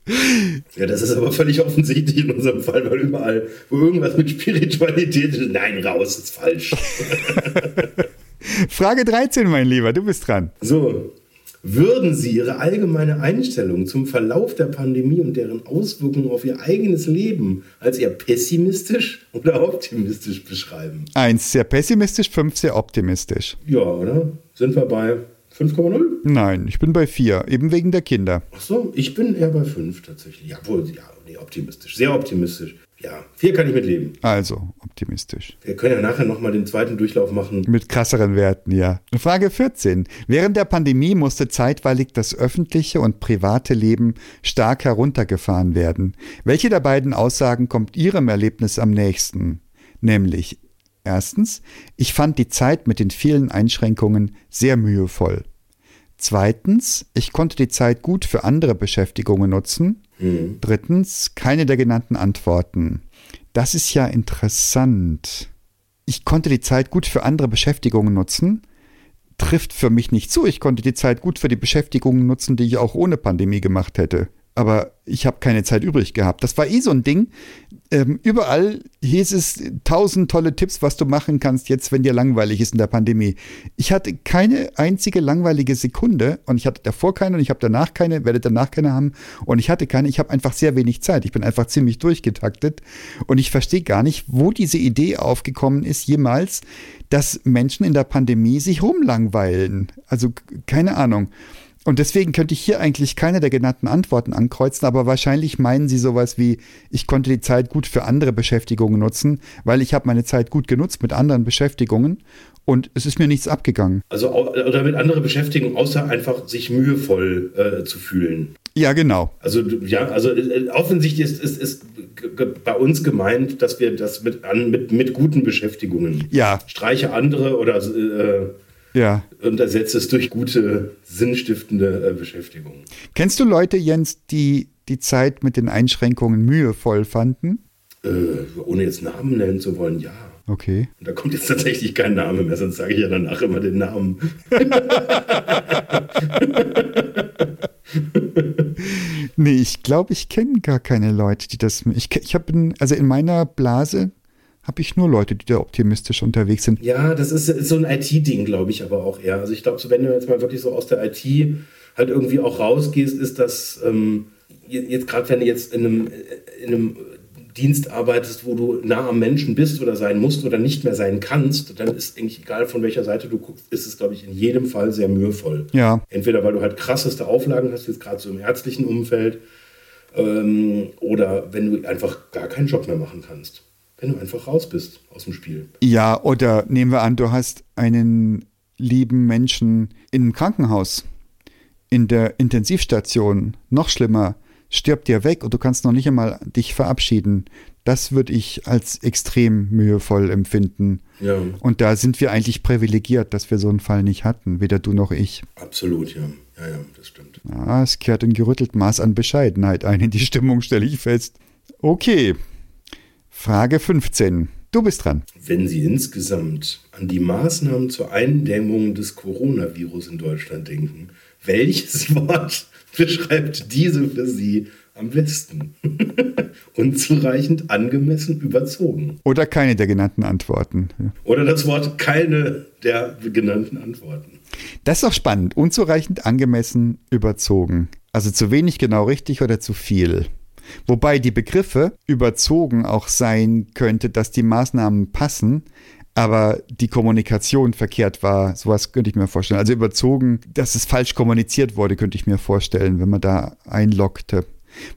Ja, das ist aber völlig offensichtlich in unserem Fall, weil überall, wo irgendwas mit Spiritualität ist, nein, raus, ist falsch. Frage 13, mein Lieber, du bist dran. So, würden Sie Ihre allgemeine Einstellung zum Verlauf der Pandemie und deren Auswirkungen auf Ihr eigenes Leben als eher pessimistisch oder optimistisch beschreiben? Eins sehr pessimistisch, fünf sehr optimistisch. Ja, oder? Sind wir bei 5,0? Nein, ich bin bei vier, eben wegen der Kinder. Ach so, ich bin eher bei 5 tatsächlich. Ja, wohl, ja, nee, optimistisch. Sehr optimistisch. Ja, 4 kann ich mitleben. Also, optimistisch. Wir können ja nachher nochmal den zweiten Durchlauf machen. Mit krasseren Werten, ja. Frage 14. Während der Pandemie musste zeitweilig das öffentliche und private Leben stark heruntergefahren werden. Welche der beiden Aussagen kommt Ihrem Erlebnis am nächsten? Nämlich, erstens, ich fand die Zeit mit den vielen Einschränkungen sehr mühevoll. Zweitens, ich konnte die Zeit gut für andere Beschäftigungen nutzen. Drittens, keine der genannten Antworten. Das ist ja interessant. Ich konnte die Zeit gut für andere Beschäftigungen nutzen. trifft für mich nicht zu. Ich konnte die Zeit gut für die Beschäftigungen nutzen, die ich auch ohne Pandemie gemacht hätte aber ich habe keine Zeit übrig gehabt. Das war eh so ein Ding. Ähm, überall hieß es tausend tolle Tipps, was du machen kannst jetzt, wenn dir langweilig ist in der Pandemie. Ich hatte keine einzige langweilige Sekunde und ich hatte davor keine und ich habe danach keine, werde danach keine haben und ich hatte keine. Ich habe einfach sehr wenig Zeit. Ich bin einfach ziemlich durchgetaktet und ich verstehe gar nicht, wo diese Idee aufgekommen ist jemals, dass Menschen in der Pandemie sich rumlangweilen. Also keine Ahnung. Und deswegen könnte ich hier eigentlich keine der genannten Antworten ankreuzen, aber wahrscheinlich meinen Sie sowas wie, ich konnte die Zeit gut für andere Beschäftigungen nutzen, weil ich habe meine Zeit gut genutzt mit anderen Beschäftigungen und es ist mir nichts abgegangen. Also oder mit anderen Beschäftigungen, außer einfach sich mühevoll äh, zu fühlen. Ja, genau. Also ja, also äh, offensichtlich ist, ist, ist bei uns gemeint, dass wir das mit, an, mit, mit guten Beschäftigungen ja. streiche andere oder äh, ja. Und ersetzt es durch gute, sinnstiftende äh, Beschäftigung. Kennst du Leute, Jens, die die Zeit mit den Einschränkungen mühevoll fanden? Äh, ohne jetzt Namen nennen zu wollen, ja. Okay. Und da kommt jetzt tatsächlich kein Name mehr, sonst sage ich ja danach immer den Namen. nee, ich glaube, ich kenne gar keine Leute, die das. Ich, ich habe, also in meiner Blase habe ich nur Leute, die da optimistisch unterwegs sind. Ja, das ist, ist so ein IT-Ding, glaube ich, aber auch eher. Also ich glaube, so, wenn du jetzt mal wirklich so aus der IT halt irgendwie auch rausgehst, ist das ähm, jetzt gerade, wenn du jetzt in einem, in einem Dienst arbeitest, wo du nah am Menschen bist oder sein musst oder nicht mehr sein kannst, dann ist eigentlich egal, von welcher Seite du guckst, ist es, glaube ich, in jedem Fall sehr mühevoll. Ja. Entweder weil du halt krasseste Auflagen hast, jetzt gerade so im ärztlichen Umfeld, ähm, oder wenn du einfach gar keinen Job mehr machen kannst wenn du einfach raus bist aus dem Spiel. Ja, oder nehmen wir an, du hast einen lieben Menschen im Krankenhaus, in der Intensivstation, noch schlimmer, stirbt dir weg und du kannst noch nicht einmal dich verabschieden. Das würde ich als extrem mühevoll empfinden. Ja. Und da sind wir eigentlich privilegiert, dass wir so einen Fall nicht hatten, weder du noch ich. Absolut, ja. Ja, ja, das stimmt. Ja, es kehrt ein gerüttelt Maß an Bescheidenheit ein in die Stimmung, stelle ich fest. Okay, Frage 15. Du bist dran. Wenn Sie insgesamt an die Maßnahmen zur Eindämmung des Coronavirus in Deutschland denken, welches Wort beschreibt diese für Sie am besten? Unzureichend, angemessen, überzogen. Oder keine der genannten Antworten. Oder das Wort keine der genannten Antworten. Das ist auch spannend. Unzureichend, angemessen, überzogen. Also zu wenig genau richtig oder zu viel. Wobei die Begriffe überzogen auch sein könnte, dass die Maßnahmen passen, aber die Kommunikation verkehrt war. Sowas könnte ich mir vorstellen. Also überzogen, dass es falsch kommuniziert wurde, könnte ich mir vorstellen, wenn man da einloggte.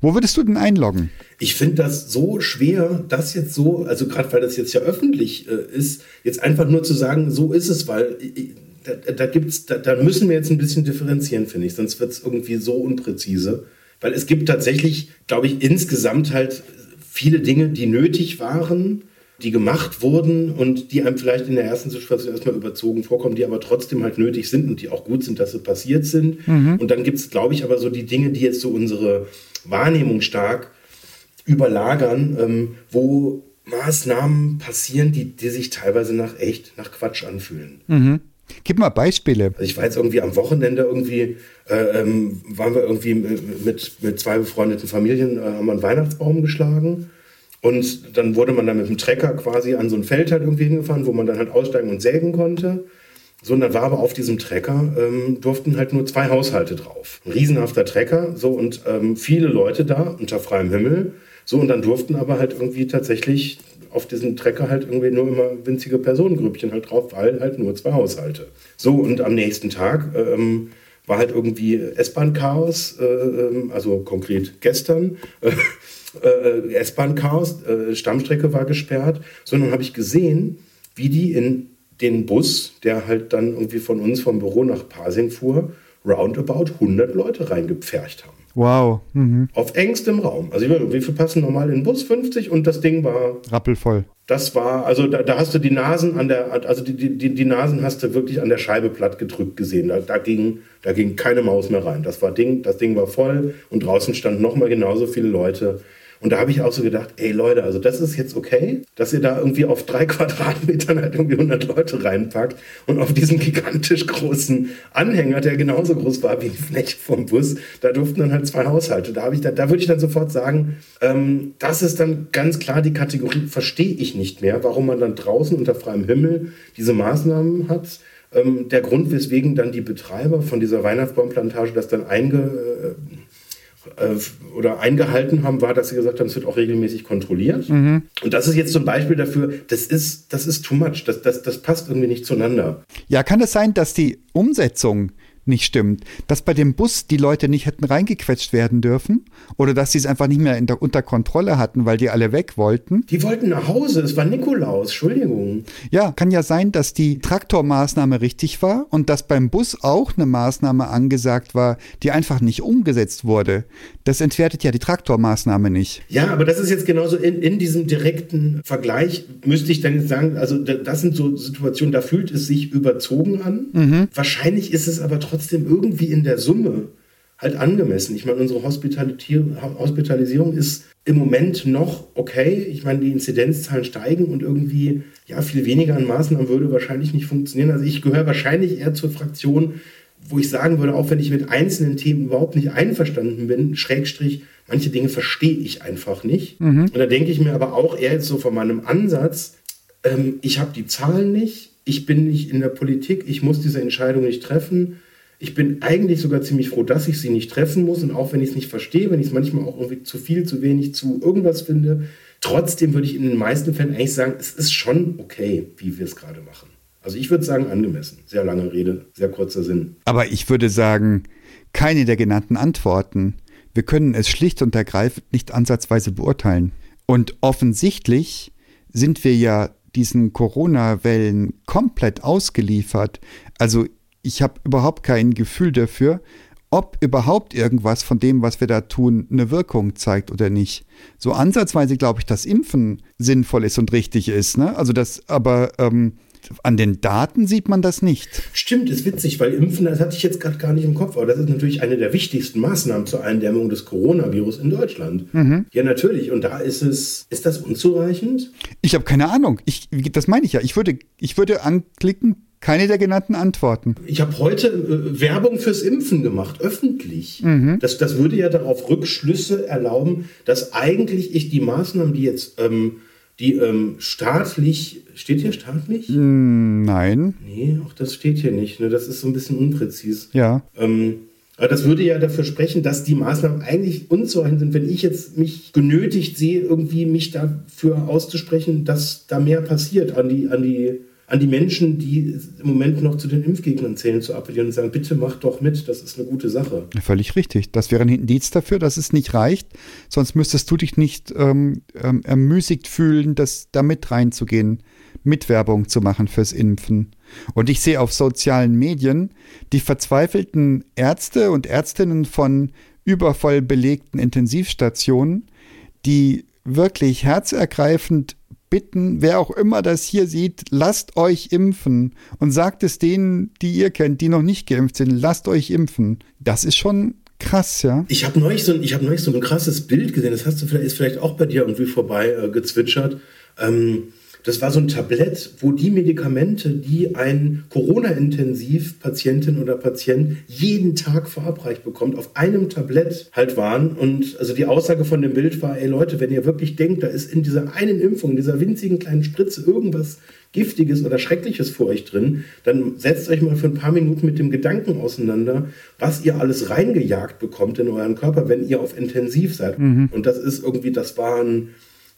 Wo würdest du denn einloggen? Ich finde das so schwer, das jetzt so, also gerade weil das jetzt ja öffentlich äh, ist, jetzt einfach nur zu sagen, so ist es, weil äh, da, da gibt's, da, da müssen wir jetzt ein bisschen differenzieren, finde ich, sonst wird es irgendwie so unpräzise. Weil es gibt tatsächlich, glaube ich, insgesamt halt viele Dinge, die nötig waren, die gemacht wurden und die einem vielleicht in der ersten Situation erstmal überzogen vorkommen, die aber trotzdem halt nötig sind und die auch gut sind, dass sie passiert sind. Mhm. Und dann gibt es, glaube ich, aber so die Dinge, die jetzt so unsere Wahrnehmung stark überlagern, ähm, wo Maßnahmen passieren, die, die sich teilweise nach echt nach Quatsch anfühlen. Mhm. Gib mal Beispiele. Also ich war jetzt irgendwie am Wochenende irgendwie, äh, ähm, waren wir irgendwie mit, mit zwei befreundeten Familien, äh, haben wir einen Weihnachtsbaum geschlagen. Und dann wurde man dann mit dem Trecker quasi an so ein Feld halt irgendwie hingefahren, wo man dann halt aussteigen und sägen konnte. So, und dann war aber auf diesem Trecker, ähm, durften halt nur zwei Haushalte drauf. Ein riesenhafter Trecker, so, und ähm, viele Leute da unter freiem Himmel. So, und dann durften aber halt irgendwie tatsächlich auf diesen Trecker halt irgendwie nur immer winzige Personengrüppchen halt drauf, weil halt nur zwei Haushalte. So, und am nächsten Tag ähm, war halt irgendwie S-Bahn-Chaos, äh, ähm, also konkret gestern. Äh, äh, S-Bahn-Chaos, äh, Stammstrecke war gesperrt, sondern habe ich gesehen, wie die in den Bus, der halt dann irgendwie von uns vom Büro nach Pasing fuhr, roundabout 100 Leute reingepfercht haben. Wow. Mhm. Auf engstem Raum. Also wie viel passen normal in den Bus? 50 und das Ding war. Rappelvoll. Das war, also da, da hast du die Nasen an der, also die, die, die Nasen hast du wirklich an der Scheibe platt gedrückt gesehen. Da, da, ging, da ging keine Maus mehr rein. Das war Ding, das Ding war voll und draußen standen nochmal genauso viele Leute. Und da habe ich auch so gedacht, ey Leute, also das ist jetzt okay, dass ihr da irgendwie auf drei Quadratmetern halt irgendwie 100 Leute reinpackt und auf diesen gigantisch großen Anhänger, der genauso groß war wie die Fläche vom Bus, da durften dann halt zwei Haushalte. Da, da, da würde ich dann sofort sagen, ähm, das ist dann ganz klar die Kategorie, verstehe ich nicht mehr, warum man dann draußen unter freiem Himmel diese Maßnahmen hat ähm, der Grund, weswegen dann die Betreiber von dieser Weihnachtsbaumplantage das dann einge, äh, oder eingehalten haben, war, dass sie gesagt haben, es wird auch regelmäßig kontrolliert. Mhm. Und das ist jetzt zum Beispiel dafür, das ist, das ist too much, das, das, das passt irgendwie nicht zueinander. Ja, kann es sein, dass die Umsetzung nicht stimmt. Dass bei dem Bus die Leute nicht hätten reingequetscht werden dürfen oder dass sie es einfach nicht mehr der, unter Kontrolle hatten, weil die alle weg wollten. Die wollten nach Hause, es war Nikolaus, Entschuldigung. Ja, kann ja sein, dass die Traktormaßnahme richtig war und dass beim Bus auch eine Maßnahme angesagt war, die einfach nicht umgesetzt wurde. Das entwertet ja die Traktormaßnahme nicht. Ja, aber das ist jetzt genauso in, in diesem direkten Vergleich, müsste ich dann jetzt sagen, also das sind so Situationen, da fühlt es sich überzogen an. Mhm. Wahrscheinlich ist es aber trotzdem trotzdem irgendwie in der Summe halt angemessen. Ich meine, unsere Hospitalisierung ist im Moment noch okay. Ich meine, die Inzidenzzahlen steigen und irgendwie, ja, viel weniger an Maßnahmen würde wahrscheinlich nicht funktionieren. Also ich gehöre wahrscheinlich eher zur Fraktion, wo ich sagen würde, auch wenn ich mit einzelnen Themen überhaupt nicht einverstanden bin, Schrägstrich, manche Dinge verstehe ich einfach nicht. Mhm. Und da denke ich mir aber auch eher jetzt so von meinem Ansatz, ähm, ich habe die Zahlen nicht, ich bin nicht in der Politik, ich muss diese Entscheidung nicht treffen ich bin eigentlich sogar ziemlich froh, dass ich sie nicht treffen muss. Und auch wenn ich es nicht verstehe, wenn ich es manchmal auch irgendwie zu viel, zu wenig, zu irgendwas finde, trotzdem würde ich in den meisten Fällen eigentlich sagen, es ist schon okay, wie wir es gerade machen. Also ich würde sagen, angemessen. Sehr lange Rede, sehr kurzer Sinn. Aber ich würde sagen, keine der genannten Antworten. Wir können es schlicht und ergreifend nicht ansatzweise beurteilen. Und offensichtlich sind wir ja diesen Corona-Wellen komplett ausgeliefert. Also ich habe überhaupt kein Gefühl dafür, ob überhaupt irgendwas von dem, was wir da tun, eine Wirkung zeigt oder nicht. So ansatzweise glaube ich, dass Impfen sinnvoll ist und richtig ist. Ne? Also das, aber ähm, an den Daten sieht man das nicht. Stimmt, ist witzig, weil Impfen, das hatte ich jetzt gerade gar nicht im Kopf, aber das ist natürlich eine der wichtigsten Maßnahmen zur Eindämmung des Coronavirus in Deutschland. Mhm. Ja, natürlich. Und da ist es, ist das unzureichend? Ich habe keine Ahnung. Ich, das meine ich ja. Ich würde, ich würde anklicken, keine der genannten Antworten. Ich habe heute äh, Werbung fürs Impfen gemacht, öffentlich. Mhm. Das, das würde ja darauf Rückschlüsse erlauben, dass eigentlich ich die Maßnahmen, die jetzt ähm, die ähm, staatlich, steht hier staatlich? Mm, nein. Nee, auch das steht hier nicht. Ne? Das ist so ein bisschen unpräzis. Ja. Ähm, aber das würde ja dafür sprechen, dass die Maßnahmen eigentlich unzureichend sind, wenn ich jetzt mich genötigt sehe, irgendwie mich dafür auszusprechen, dass da mehr passiert an die, an die an die Menschen, die im Moment noch zu den Impfgegnern zählen, zu appellieren und sagen, bitte macht doch mit, das ist eine gute Sache. Völlig richtig. Das wäre ein Indiz dafür, dass es nicht reicht. Sonst müsstest du dich nicht ähm, ähm, ermüßigt fühlen, das da mit reinzugehen, Mitwerbung zu machen fürs Impfen. Und ich sehe auf sozialen Medien die verzweifelten Ärzte und Ärztinnen von übervoll belegten Intensivstationen, die wirklich herzergreifend bitten, wer auch immer das hier sieht, lasst euch impfen und sagt es denen, die ihr kennt, die noch nicht geimpft sind, lasst euch impfen. Das ist schon krass, ja. Ich habe neulich, so, hab neulich so ein krasses Bild gesehen, das hast du vielleicht, ist vielleicht auch bei dir irgendwie vorbei äh, gezwitschert. Ähm, das war so ein Tablett, wo die Medikamente, die ein Corona-Intensiv-Patientin oder Patient jeden Tag verabreicht bekommt, auf einem Tablett halt waren. Und also die Aussage von dem Bild war, ey Leute, wenn ihr wirklich denkt, da ist in dieser einen Impfung, in dieser winzigen kleinen Spritze irgendwas Giftiges oder Schreckliches vor euch drin, dann setzt euch mal für ein paar Minuten mit dem Gedanken auseinander, was ihr alles reingejagt bekommt in euren Körper, wenn ihr auf Intensiv seid. Mhm. Und das ist irgendwie, das waren,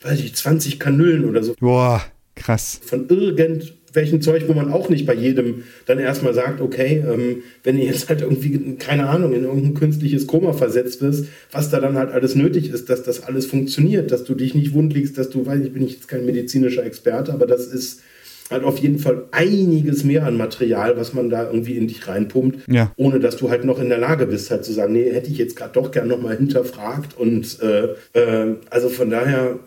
weiß ich, 20 Kanüllen oder so. Boah. Krass. Von irgendwelchen Zeug, wo man auch nicht bei jedem dann erstmal sagt, okay, ähm, wenn ihr jetzt halt irgendwie, keine Ahnung, in irgendein künstliches Koma versetzt wirst, was da dann halt alles nötig ist, dass das alles funktioniert, dass du dich nicht wundliegst, dass du, weiß ich, bin ich jetzt kein medizinischer Experte, aber das ist halt auf jeden Fall einiges mehr an Material, was man da irgendwie in dich reinpumpt, ja. ohne dass du halt noch in der Lage bist, halt zu sagen, nee, hätte ich jetzt gerade doch gern nochmal hinterfragt und äh, äh, also von daher,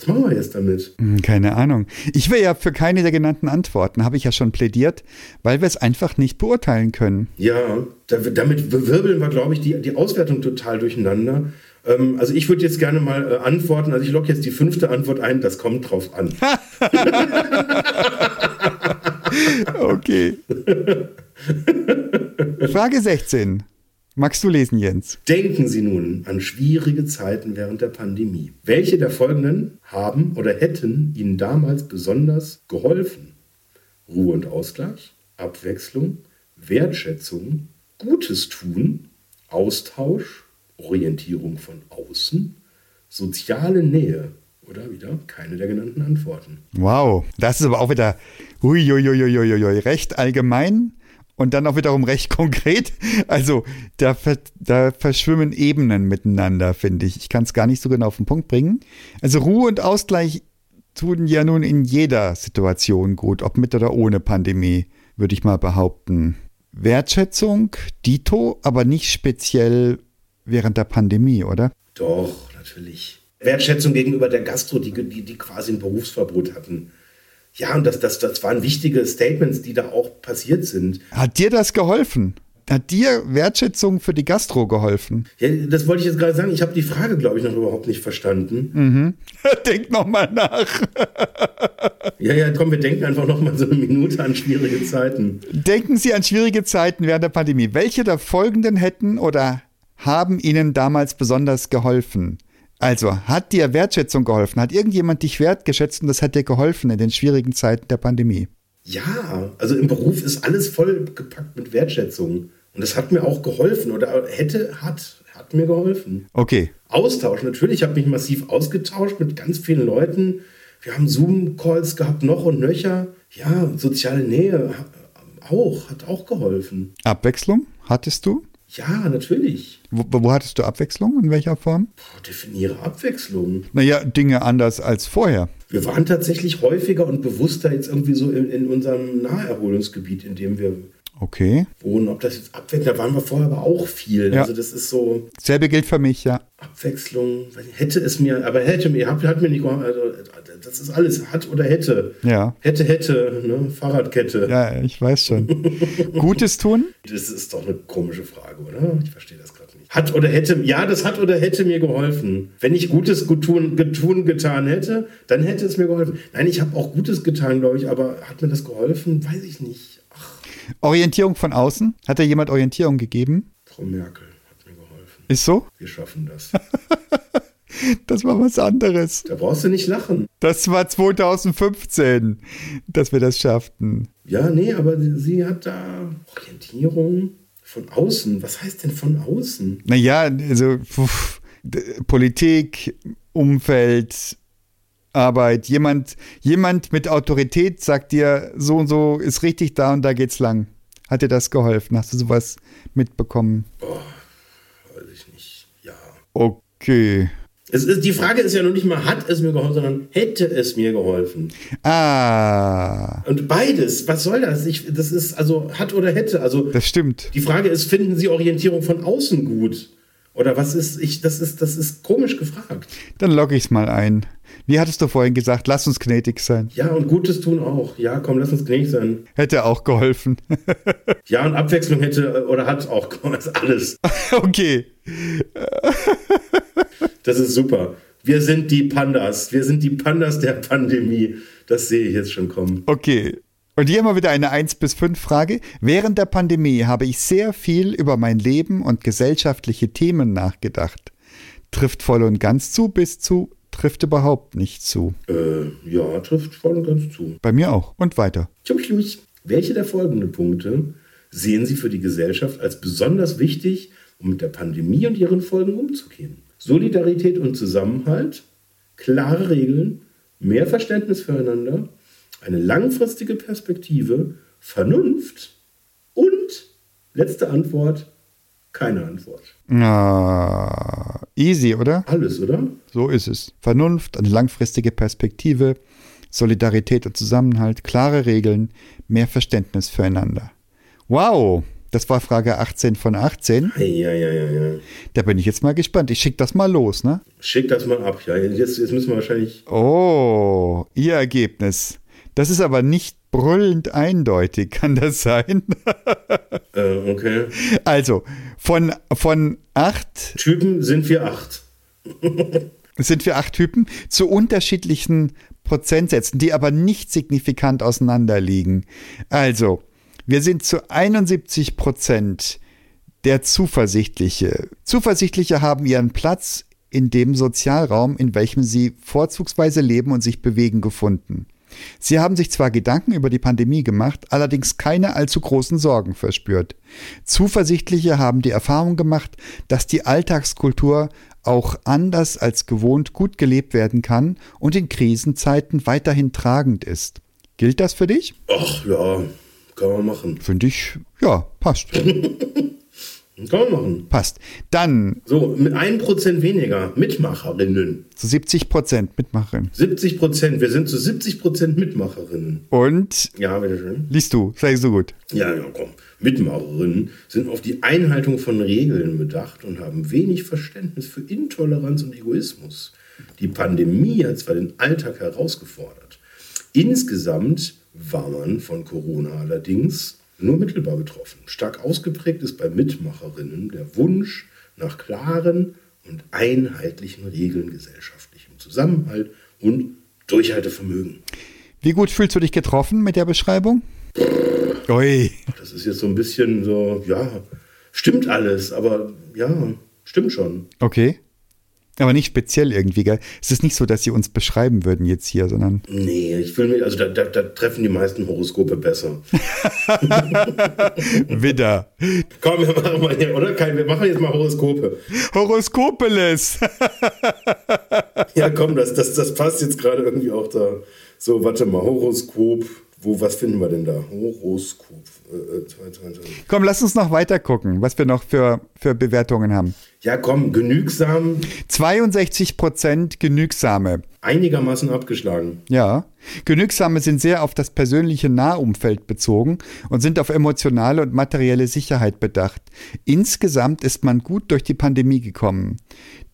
was machen wir jetzt damit? Hm, keine Ahnung. Ich will ja für keine der genannten Antworten, habe ich ja schon plädiert, weil wir es einfach nicht beurteilen können. Ja, damit wirbeln wir, glaube ich, die, die Auswertung total durcheinander. Ähm, also ich würde jetzt gerne mal äh, antworten. Also ich logge jetzt die fünfte Antwort ein. Das kommt drauf an. okay. Frage 16. Magst du lesen, Jens? Denken Sie nun an schwierige Zeiten während der Pandemie. Welche der folgenden haben oder hätten Ihnen damals besonders geholfen? Ruhe und Ausgleich, Abwechslung, Wertschätzung, Gutes tun, Austausch, Orientierung von außen, soziale Nähe oder wieder keine der genannten Antworten. Wow, das ist aber auch wieder huiuiuiuiui, recht allgemein und dann auch wiederum recht konkret. Also da, da verschwimmen Ebenen miteinander, finde ich. Ich kann es gar nicht so genau auf den Punkt bringen. Also Ruhe und Ausgleich tun ja nun in jeder Situation gut, ob mit oder ohne Pandemie, würde ich mal behaupten. Wertschätzung, Dito, aber nicht speziell während der Pandemie, oder? Doch, natürlich. Wertschätzung gegenüber der Gastro, die, die, die quasi ein Berufsverbot hatten. Ja, und das, das, das waren wichtige Statements, die da auch passiert sind. Hat dir das geholfen? Hat dir Wertschätzung für die Gastro geholfen? Ja, das wollte ich jetzt gerade sagen. Ich habe die Frage, glaube ich, noch überhaupt nicht verstanden. Mhm. Denk noch mal nach. ja, ja, komm, wir denken einfach noch mal so eine Minute an schwierige Zeiten. Denken Sie an schwierige Zeiten während der Pandemie. Welche der folgenden hätten oder haben Ihnen damals besonders geholfen? Also, hat dir Wertschätzung geholfen? Hat irgendjemand dich wertgeschätzt und das hat dir geholfen in den schwierigen Zeiten der Pandemie? Ja, also im Beruf ist alles voll gepackt mit Wertschätzung. Und das hat mir auch geholfen oder hätte, hat, hat mir geholfen. Okay. Austausch, natürlich, ich habe mich massiv ausgetauscht mit ganz vielen Leuten. Wir haben Zoom-Calls gehabt, noch und nöcher. Ja, soziale Nähe auch, hat auch geholfen. Abwechslung hattest du? Ja, natürlich. Wo, wo, hattest du Abwechslung? In welcher Form? Boah, definiere Abwechslung. Naja, Dinge anders als vorher. Wir waren tatsächlich häufiger und bewusster jetzt irgendwie so in, in unserem Naherholungsgebiet, in dem wir okay. wohnen. Ob das jetzt Abwechslung, da waren wir vorher aber auch viel. Ja. Also das ist so. Selbe gilt für mich, ja. Abwechslung, hätte es mir, aber hätte mir, hat, hat mir nicht geholfen. Also, das ist alles, hat oder hätte. Ja. Hätte, hätte, ne? Fahrradkette. Ja, ich weiß schon. Gutes tun? Das ist doch eine komische Frage, oder? Ich verstehe das gerade nicht. Hat oder hätte, ja, das hat oder hätte mir geholfen. Wenn ich Gutes getun, getun getan hätte, dann hätte es mir geholfen. Nein, ich habe auch Gutes getan, glaube ich, aber hat mir das geholfen? Weiß ich nicht. Orientierung von außen? Hat da jemand Orientierung gegeben? Frau Merkel hat mir geholfen. Ist so? Wir schaffen das. Das war was anderes. Da brauchst du nicht lachen. Das war 2015, dass wir das schafften. Ja, nee, aber sie hat da Orientierung von außen. Was heißt denn von außen? Naja, also pf, Politik, Umfeld, Arbeit. Jemand, jemand mit Autorität sagt dir, so und so ist richtig da und da geht's lang. Hat dir das geholfen? Hast du sowas mitbekommen? Boah, weiß ich nicht. Ja. Okay. Es ist, die Frage ist ja noch nicht mal, hat es mir geholfen, sondern hätte es mir geholfen. Ah. Und beides, was soll das? Ich, das ist also hat oder hätte. Also das stimmt. Die Frage ist, finden Sie Orientierung von außen gut? Oder was ist, ich, das ist, das ist komisch gefragt. Dann logge ich es mal ein. Wie hattest du vorhin gesagt, lass uns gnädig sein. Ja, und Gutes tun auch. Ja, komm, lass uns gnädig sein. Hätte auch geholfen. ja, und Abwechslung hätte oder hat auch geholfen. Alles. okay. Das ist super. Wir sind die Pandas. Wir sind die Pandas der Pandemie. Das sehe ich jetzt schon kommen. Okay. Und hier mal wieder eine 1 bis 5 Frage. Während der Pandemie habe ich sehr viel über mein Leben und gesellschaftliche Themen nachgedacht. Trifft voll und ganz zu bis zu trifft überhaupt nicht zu. Äh, ja, trifft voll und ganz zu. Bei mir auch. Und weiter. Zum Schluss. Welche der folgenden Punkte sehen Sie für die Gesellschaft als besonders wichtig, um mit der Pandemie und ihren Folgen umzugehen? Solidarität und Zusammenhalt, klare Regeln, mehr Verständnis füreinander, eine langfristige Perspektive, Vernunft und letzte Antwort, keine Antwort. Ah, easy, oder? Alles, oder? So ist es. Vernunft, eine langfristige Perspektive, Solidarität und Zusammenhalt, klare Regeln, mehr Verständnis füreinander. Wow, das war Frage 18 von 18. Ja, ja, ja, ja. Da bin ich jetzt mal gespannt. Ich schicke das mal los, ne? Schick das mal ab, ja. Jetzt, jetzt müssen wir wahrscheinlich. Oh, Ihr Ergebnis. Das ist aber nicht brüllend eindeutig, kann das sein? äh, okay. Also, von, von acht. Typen sind wir acht. Sind wir acht Typen zu unterschiedlichen Prozentsätzen, die aber nicht signifikant auseinander liegen. Also, wir sind zu 71 Prozent der Zuversichtliche. Zuversichtliche haben ihren Platz in dem Sozialraum, in welchem sie vorzugsweise leben und sich bewegen, gefunden. Sie haben sich zwar Gedanken über die Pandemie gemacht, allerdings keine allzu großen Sorgen verspürt. Zuversichtliche haben die Erfahrung gemacht, dass die Alltagskultur auch anders als gewohnt gut gelebt werden kann und in Krisenzeiten weiterhin tragend ist. Gilt das für dich? Ach ja, kann man machen. Finde ich, ja, passt. Kann man machen. Passt. Dann So, mit 1% weniger Mitmacherinnen. zu 70 Prozent Mitmacherin. 70 Prozent. Wir sind zu 70 Prozent Mitmacherinnen. Und Ja, bitteschön. liest du, sei so gut. Ja, ja, komm. Mitmacherinnen sind auf die Einhaltung von Regeln bedacht und haben wenig Verständnis für Intoleranz und Egoismus. Die Pandemie hat zwar den Alltag herausgefordert. Insgesamt war man von Corona allerdings nur mittelbar betroffen. Stark ausgeprägt ist bei Mitmacherinnen der Wunsch nach klaren und einheitlichen Regeln gesellschaftlichem Zusammenhalt und Durchhaltevermögen. Wie gut fühlst du dich getroffen mit der Beschreibung? Ui. Das ist jetzt so ein bisschen so, ja, stimmt alles, aber ja, stimmt schon. Okay. Aber nicht speziell irgendwie, gell? Es ist nicht so, dass sie uns beschreiben würden jetzt hier, sondern. Nee, ich fühle mich, also da, da, da treffen die meisten Horoskope besser. Widder. Komm, wir machen mal hier, oder? Kein, wir machen jetzt mal Horoskope. Horoskopeles! Ja, komm, das, das, das passt jetzt gerade irgendwie auch da. So, warte mal, Horoskop. Wo, was finden wir denn da? Horoskop. Äh, äh. Komm, lass uns noch weiter gucken, was wir noch für, für Bewertungen haben. Ja, komm, genügsam, 62 Prozent Genügsame. einigermaßen abgeschlagen. Ja. Genügsame sind sehr auf das persönliche Nahumfeld bezogen und sind auf emotionale und materielle Sicherheit bedacht. Insgesamt ist man gut durch die Pandemie gekommen.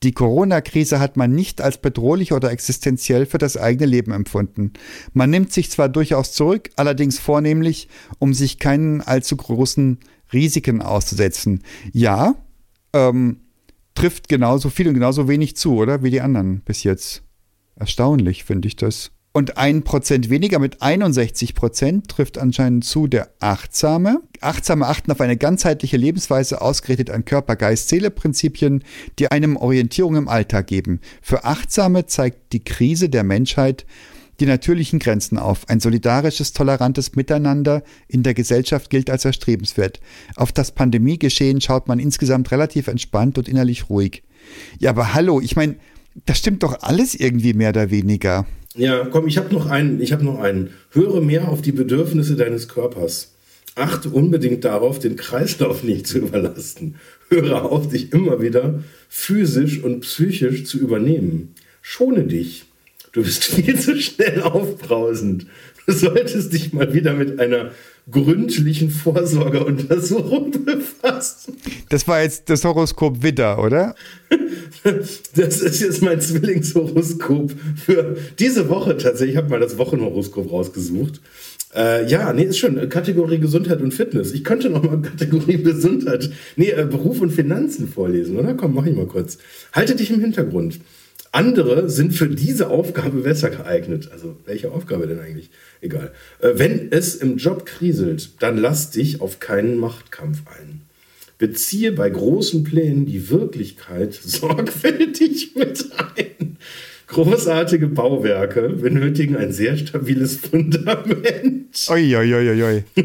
Die Corona-Krise hat man nicht als bedrohlich oder existenziell für das eigene Leben empfunden. Man nimmt sich zwar durchaus zurück, allerdings vornehmlich, um sich keinen allzu großen Risiken auszusetzen. Ja, ähm, trifft genauso viel und genauso wenig zu, oder? Wie die anderen bis jetzt. Erstaunlich finde ich das. Und ein Prozent weniger mit 61 Prozent trifft anscheinend zu der Achtsame. Achtsame achten auf eine ganzheitliche Lebensweise, ausgerichtet an Körper, Geist, Seele Prinzipien, die einem Orientierung im Alltag geben. Für Achtsame zeigt die Krise der Menschheit die natürlichen Grenzen auf. Ein solidarisches, tolerantes Miteinander in der Gesellschaft gilt als erstrebenswert. Auf das Pandemiegeschehen schaut man insgesamt relativ entspannt und innerlich ruhig. Ja, aber hallo, ich meine, das stimmt doch alles irgendwie mehr oder weniger. Ja, komm, ich habe noch einen. Ich habe noch einen. Höre mehr auf die Bedürfnisse deines Körpers. Achte unbedingt darauf, den Kreislauf nicht zu überlasten. Höre auf, dich immer wieder physisch und psychisch zu übernehmen. Schone dich. Du bist viel zu schnell aufbrausend. Du solltest dich mal wieder mit einer gründlichen Vorsorgeuntersuchung befassen. Das war jetzt das Horoskop Widder, oder? Das ist jetzt mein Zwillingshoroskop für diese Woche tatsächlich. Ich habe mal das Wochenhoroskop rausgesucht. Äh, ja, nee, ist schon. Kategorie Gesundheit und Fitness. Ich könnte noch mal Kategorie Gesundheit, nee, äh, Beruf und Finanzen vorlesen, oder? Komm, mach ich mal kurz. Halte dich im Hintergrund. Andere sind für diese Aufgabe besser geeignet. Also, welche Aufgabe denn eigentlich? Egal. Äh, wenn es im Job kriselt, dann lass dich auf keinen Machtkampf ein. Beziehe bei großen Plänen die Wirklichkeit sorgfältig mit ein. Großartige Bauwerke benötigen ein sehr stabiles Fundament. Oi, oi, oi, oi, oi.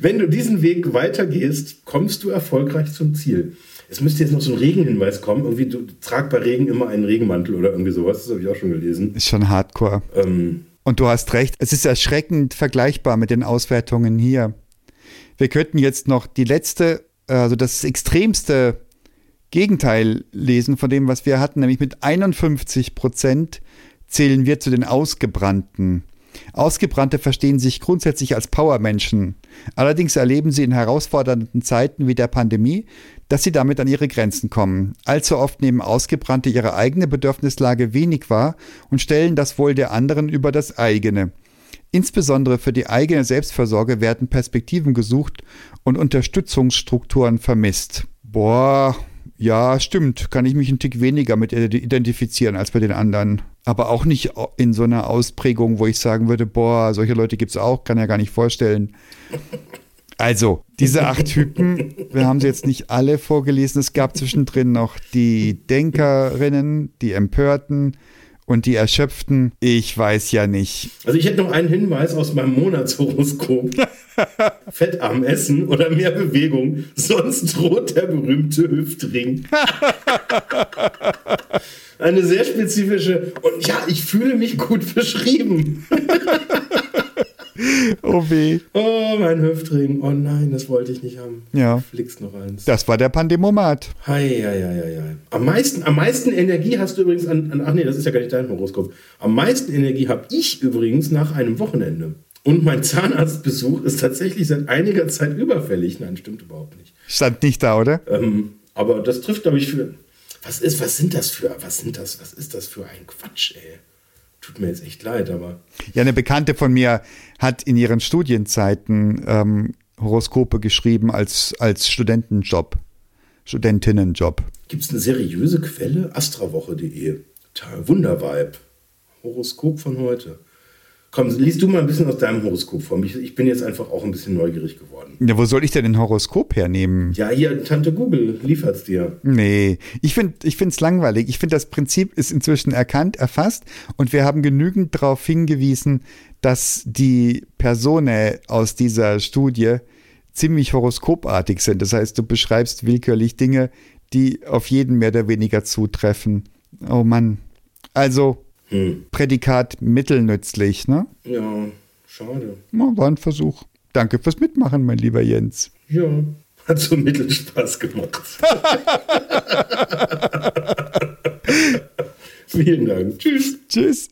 Wenn du diesen Weg weitergehst, kommst du erfolgreich zum Ziel. Es müsste jetzt noch so ein Regenhinweis kommen. Irgendwie, du trag bei Regen immer einen Regenmantel oder irgendwie sowas. Das habe ich auch schon gelesen. Ist schon hardcore. Ähm, Und du hast recht, es ist erschreckend vergleichbar mit den Auswertungen hier. Wir könnten jetzt noch die letzte, also das extremste Gegenteil lesen von dem, was wir hatten, nämlich mit 51 Prozent zählen wir zu den Ausgebrannten. Ausgebrannte verstehen sich grundsätzlich als Powermenschen. Allerdings erleben sie in herausfordernden Zeiten wie der Pandemie, dass sie damit an ihre Grenzen kommen. Allzu oft nehmen Ausgebrannte ihre eigene Bedürfnislage wenig wahr und stellen das Wohl der anderen über das eigene. Insbesondere für die eigene Selbstversorge werden Perspektiven gesucht und Unterstützungsstrukturen vermisst. Boah, Ja, stimmt. Kann ich mich einen Tick weniger mit identifizieren als bei den anderen. Aber auch nicht in so einer Ausprägung, wo ich sagen würde, boah, solche Leute gibt es auch, kann ja gar nicht vorstellen. Also, diese acht Typen, wir haben sie jetzt nicht alle vorgelesen. Es gab zwischendrin noch die Denkerinnen, die Empörten, und die Erschöpften, ich weiß ja nicht. Also ich hätte noch einen Hinweis aus meinem Monatshoroskop. Fettarm essen oder mehr Bewegung, sonst droht der berühmte Hüftring. Eine sehr spezifische und ja, ich fühle mich gut beschrieben. Oh weh. Oh, mein Hüftring. Oh nein, das wollte ich nicht haben. Ja. Flickst noch eins. Das war der Pandemomat. Hei, hei, hei, hei. Am meisten, am meisten Energie hast du übrigens an, an. Ach nee, das ist ja gar nicht dein Horoskop. Am meisten Energie habe ich übrigens nach einem Wochenende. Und mein Zahnarztbesuch ist tatsächlich seit einiger Zeit überfällig. Nein, stimmt überhaupt nicht. Stand nicht da, oder? Ähm, aber das trifft, glaube ich, für. Was ist, was sind das für, was sind das, was ist das für ein Quatsch, ey? Tut mir jetzt echt leid, aber. Ja, eine Bekannte von mir hat in ihren Studienzeiten ähm, Horoskope geschrieben als, als Studentenjob, Studentinnenjob. Gibt es eine seriöse Quelle? Astrawoche.de. Wundervibe. Horoskop von heute. Komm, liest du mal ein bisschen aus deinem Horoskop vor. Ich, ich bin jetzt einfach auch ein bisschen neugierig geworden. Ja, wo soll ich denn ein Horoskop hernehmen? Ja, hier, Tante Google liefert's dir. Nee, ich finde es langweilig. Ich finde, das Prinzip ist inzwischen erkannt, erfasst und wir haben genügend darauf hingewiesen, dass die Personen aus dieser Studie ziemlich horoskopartig sind. Das heißt, du beschreibst willkürlich Dinge, die auf jeden mehr oder weniger zutreffen. Oh Mann. Also, hm. Prädikat mittelnützlich, ne? Ja, schade. war ein Versuch. Danke fürs Mitmachen, mein lieber Jens. Ja, hat so Mittelspaß gemacht. Vielen Dank. Tschüss. Tschüss.